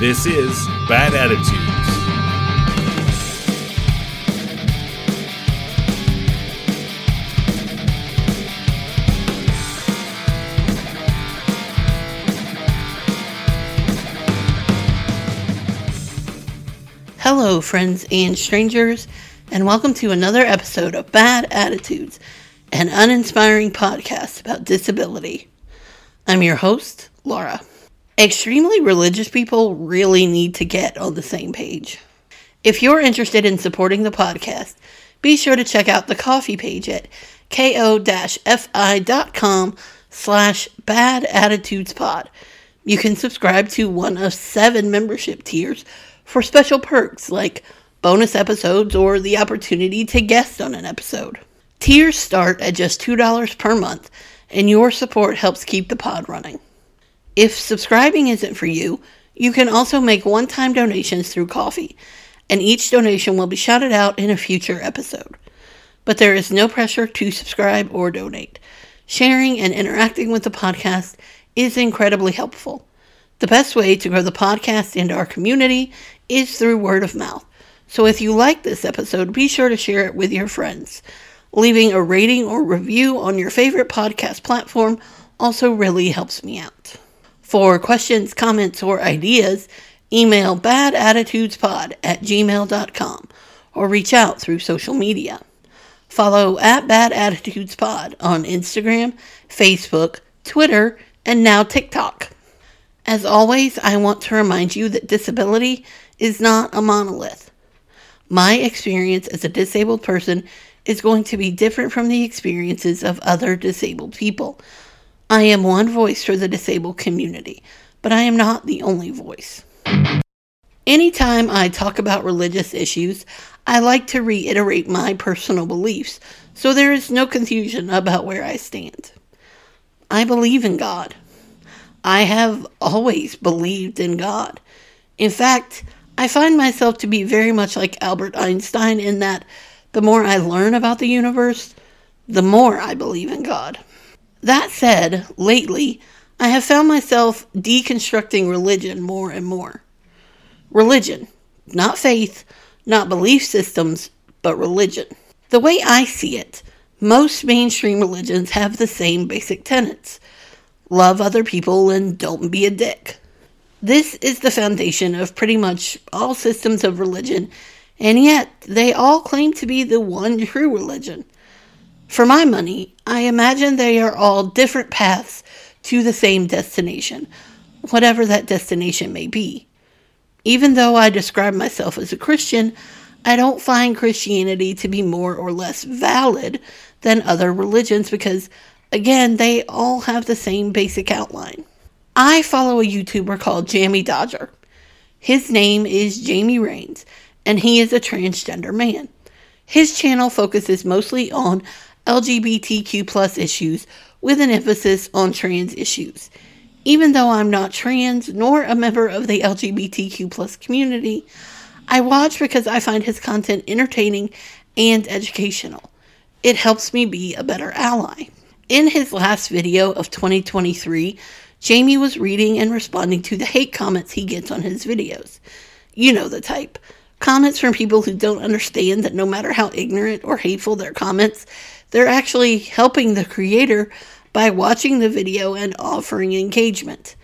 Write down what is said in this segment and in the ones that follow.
This is Bad Attitudes. Hello, friends and strangers, and welcome to another episode of Bad Attitudes, an uninspiring podcast about disability. I'm your host, Laura. Extremely religious people really need to get on the same page. If you're interested in supporting the podcast, be sure to check out the Ko-fi page at ko-fi.com slash bad attitudes pod. You can subscribe to one of seven membership tiers for special perks like bonus episodes or the opportunity to guest on an episode. Tiers start at just $2 per month, and your support helps keep the pod running. If subscribing isn't for you, you can also make one time donations through Ko-fi, and each donation will be shouted out in a future episode. But there is no pressure to subscribe or donate. Sharing and interacting with the podcast is incredibly helpful. The best way to grow the podcast and our community is through word of mouth. So if you like this episode, be sure to share it with your friends. Leaving a rating or review on your favorite podcast platform also really helps me out. For questions, comments, or ideas, email badattitudespod at gmail.com or reach out through social media. Follow at Bad Attitudes Pod on Instagram, Facebook, Twitter, and now TikTok. As always, I want to remind you that disability is not a monolith. My experience as a disabled person is going to be different from the experiences of other disabled people. I am one voice for the disabled community, but I am not the only voice. Anytime I talk about religious issues, I like to reiterate my personal beliefs so there is no confusion about where I stand. I believe in God. I have always believed in God. In fact, I find myself to be very much like Albert Einstein in that the more I learn about the universe, the more I believe in God. That said, lately, I have found myself deconstructing religion more and more. Religion, not faith, not belief systems, but religion. The way I see it, most mainstream religions have the same basic tenets love other people and don't be a dick. This is the foundation of pretty much all systems of religion, and yet they all claim to be the one true religion. For my money, I imagine they are all different paths to the same destination, whatever that destination may be. Even though I describe myself as a Christian, I don't find Christianity to be more or less valid than other religions because, again, they all have the same basic outline. I follow a YouTuber called Jammidodger. His name is Jamie Raines, and he is a transgender man. His channel focuses mostly on LGBTQ plus issues with an emphasis on trans issues. Even though I'm not trans nor a member of the LGBTQ plus community, I watch because I find his content entertaining and educational. It helps me be a better ally. In his last video of 2023, Jamie was reading and responding to the hate comments he gets on his videos. You know the type. Comments from people who don't understand that no matter how ignorant or hateful their comments, they're actually helping the creator by watching the video and offering engagement.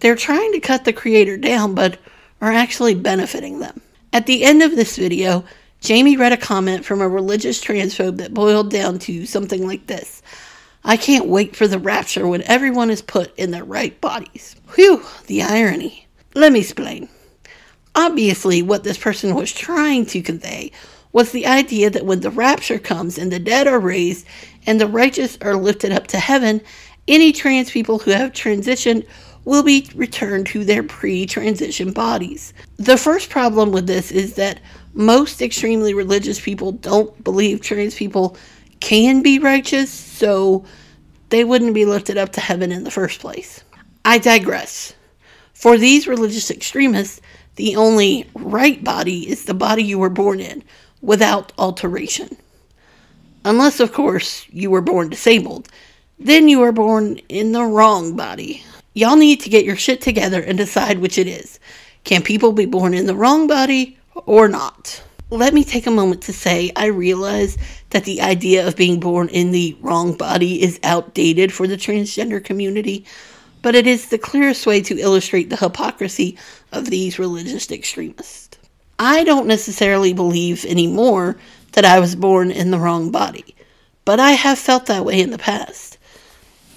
They're trying to cut the creator down, but are actually benefiting them. At the end of this video, Jamie read a comment from a religious transphobe that boiled down to something like this I can't wait for the rapture when everyone is put in their right bodies. Whew, the irony. Let me explain. Obviously, what this person was trying to convey was the idea that when the rapture comes and the dead are raised and the righteous are lifted up to heaven, any trans people who have transitioned will be returned to their pre transition bodies. The first problem with this is that most extremely religious people don't believe trans people can be righteous, so they wouldn't be lifted up to heaven in the first place. I digress. For these religious extremists, the only right body is the body you were born in, without alteration. Unless, of course, you were born disabled. Then you were born in the wrong body. Y'all need to get your shit together and decide which it is. Can people be born in the wrong body or not? Let me take a moment to say I realize that the idea of being born in the wrong body is outdated for the transgender community, but it is the clearest way to illustrate the hypocrisy of these religious extremists. I don't necessarily believe anymore that I was born in the wrong body, but I have felt that way in the past.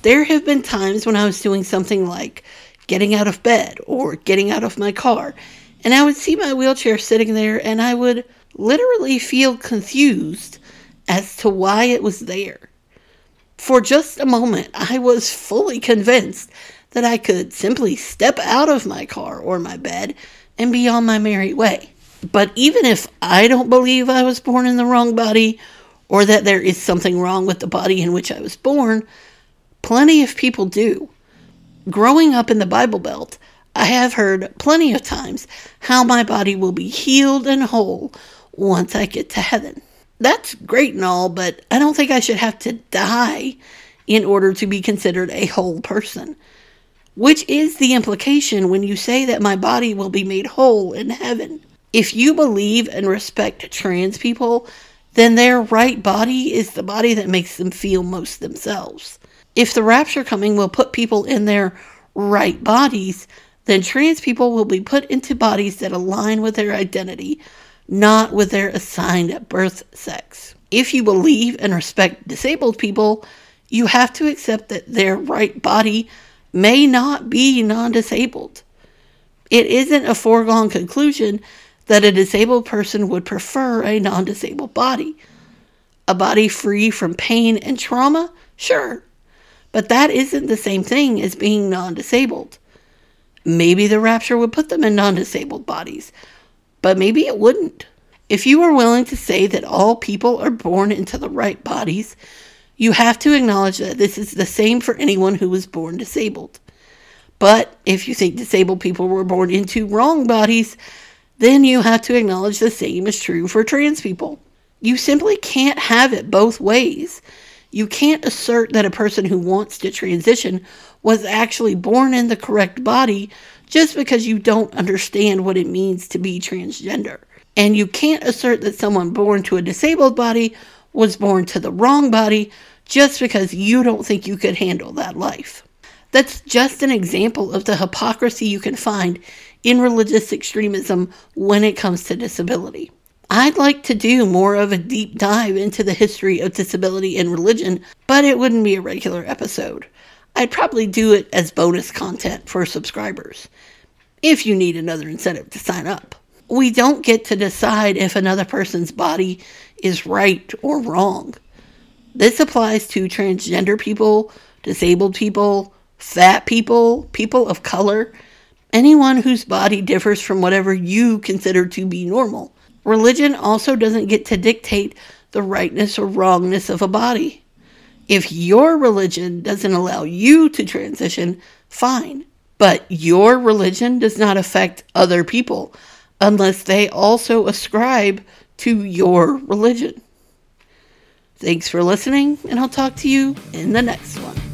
There have been times when I was doing something like getting out of bed or getting out of my car, and I would see my wheelchair sitting there and I would literally feel confused as to why it was there. For just a moment, I was fully convinced that I could simply step out of my car or my bed and be on my merry way. But even if I don't believe I was born in the wrong body or that there is something wrong with the body in which I was born, plenty of people do. Growing up in the Bible Belt, I have heard plenty of times how my body will be healed and whole once I get to heaven. That's great and all, but I don't think I should have to die in order to be considered a whole person. Which is the implication when you say that my body will be made whole in heaven. If you believe and respect trans people, then their right body is the body that makes them feel most themselves. If the rapture coming will put people in their right bodies, then trans people will be put into bodies that align with their identity, not with their assigned at birth sex. If you believe and respect disabled people, you have to accept that their right body may not be non disabled. It isn't a foregone conclusion that a disabled person would prefer a non disabled body. A body free from pain and trauma? Sure. But that isn't the same thing as being non disabled. Maybe the rapture would put them in non disabled bodies, but maybe it wouldn't. If you are willing to say that all people are born into the right bodies, you have to acknowledge that this is the same for anyone who was born disabled. But if you think disabled people were born into wrong bodies, then you have to acknowledge the same is true for trans people. You simply can't have it both ways. You can't assert that a person who wants to transition was actually born in the correct body just because you don't understand what it means to be transgender. And you can't assert that someone born to a disabled body was born to the wrong body just because you don't think you could handle that life. That's just an example of the hypocrisy you can find in religious extremism when it comes to disability. I'd like to do more of a deep dive into the history of disability and religion, but it wouldn't be a regular episode. I'd probably do it as bonus content for subscribers, if you need another incentive to sign up. We don't get to decide if another person's body is right or wrong. This applies to transgender people, disabled people, fat people, people of color, anyone whose body differs from whatever you consider to be normal. Religion also doesn't get to dictate the rightness or wrongness of a body. If your religion doesn't allow you to transition, fine. But your religion does not affect other people unless they also ascribe to your religion. Thanks for listening, and I'll talk to you in the next one.